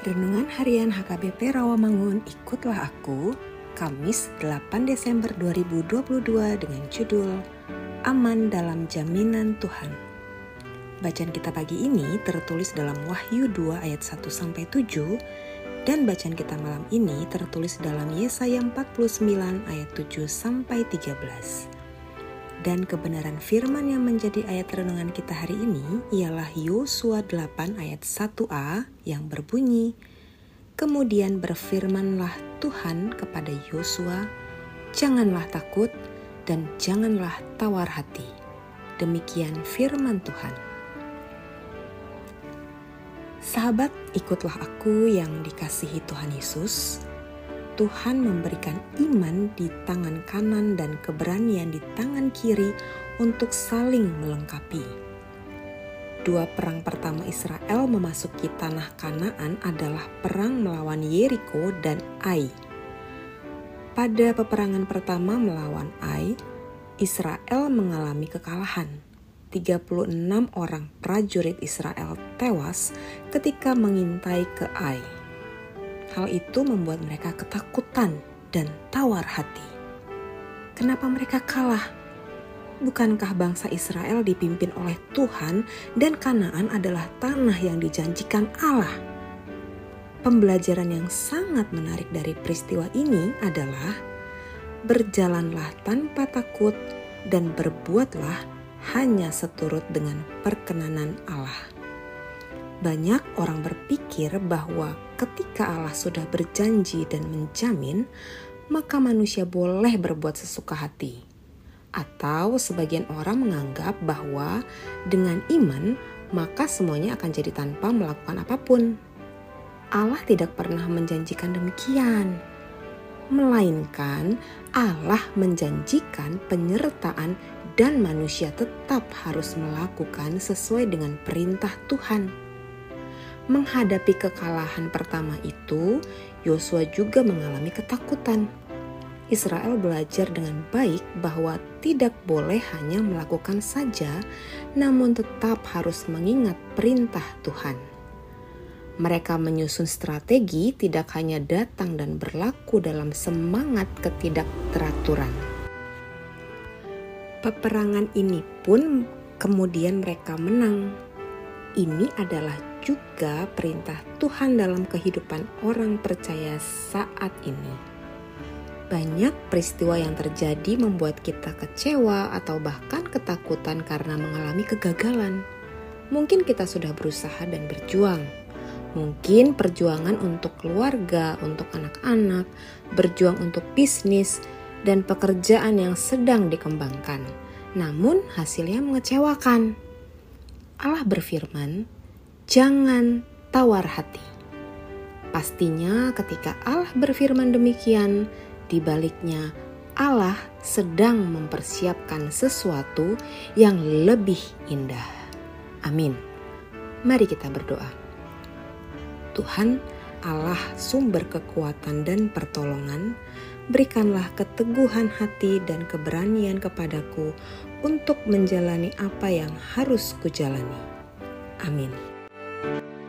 Renungan Harian HKBP Rawamangun Ikutlah Aku Kamis 8 Desember 2022 dengan judul Aman dalam Jaminan Tuhan. Bacaan kita pagi ini tertulis dalam Wahyu 2 ayat 1 sampai 7 dan bacaan kita malam ini tertulis dalam Yesaya 49 ayat 7 sampai 13. Dan kebenaran firman yang menjadi ayat renungan kita hari ini ialah Yosua 8 ayat 1a yang berbunyi, Kemudian berfirmanlah Tuhan kepada Yosua, Janganlah takut dan janganlah tawar hati. Demikian firman Tuhan. Sahabat, ikutlah aku yang dikasihi Tuhan Yesus Tuhan memberikan iman di tangan kanan dan keberanian di tangan kiri untuk saling melengkapi. Dua perang pertama Israel memasuki tanah Kanaan adalah perang melawan Yeriko dan Ai. Pada peperangan pertama melawan Ai, Israel mengalami kekalahan. 36 orang prajurit Israel tewas ketika mengintai ke Ai. Hal itu membuat mereka ketakutan dan tawar hati. Kenapa mereka kalah? Bukankah bangsa Israel dipimpin oleh Tuhan dan Kanaan adalah tanah yang dijanjikan Allah? Pembelajaran yang sangat menarik dari peristiwa ini adalah berjalanlah tanpa takut dan berbuatlah hanya seturut dengan perkenanan Allah. Banyak orang berpikir bahwa ketika Allah sudah berjanji dan menjamin, maka manusia boleh berbuat sesuka hati. Atau sebagian orang menganggap bahwa dengan iman, maka semuanya akan jadi tanpa melakukan apa pun. Allah tidak pernah menjanjikan demikian, melainkan Allah menjanjikan penyertaan dan manusia tetap harus melakukan sesuai dengan perintah Tuhan. Menghadapi kekalahan pertama itu, Yosua juga mengalami ketakutan. Israel belajar dengan baik bahwa tidak boleh hanya melakukan saja, namun tetap harus mengingat perintah Tuhan. Mereka menyusun strategi tidak hanya datang dan berlaku dalam semangat ketidakteraturan. Peperangan ini pun kemudian mereka menang. Ini adalah juga perintah Tuhan dalam kehidupan orang percaya saat ini. Banyak peristiwa yang terjadi membuat kita kecewa atau bahkan ketakutan karena mengalami kegagalan. Mungkin kita sudah berusaha dan berjuang. Mungkin perjuangan untuk keluarga, untuk anak-anak, berjuang untuk bisnis, dan pekerjaan yang sedang dikembangkan. Namun hasilnya mengecewakan. Allah berfirman, jangan tawar hati. Pastinya ketika Allah berfirman demikian, di baliknya Allah sedang mempersiapkan sesuatu yang lebih indah. Amin. Mari kita berdoa. Tuhan, Allah sumber kekuatan dan pertolongan, berikanlah keteguhan hati dan keberanian kepadaku untuk menjalani apa yang harus kujalani. Amin. you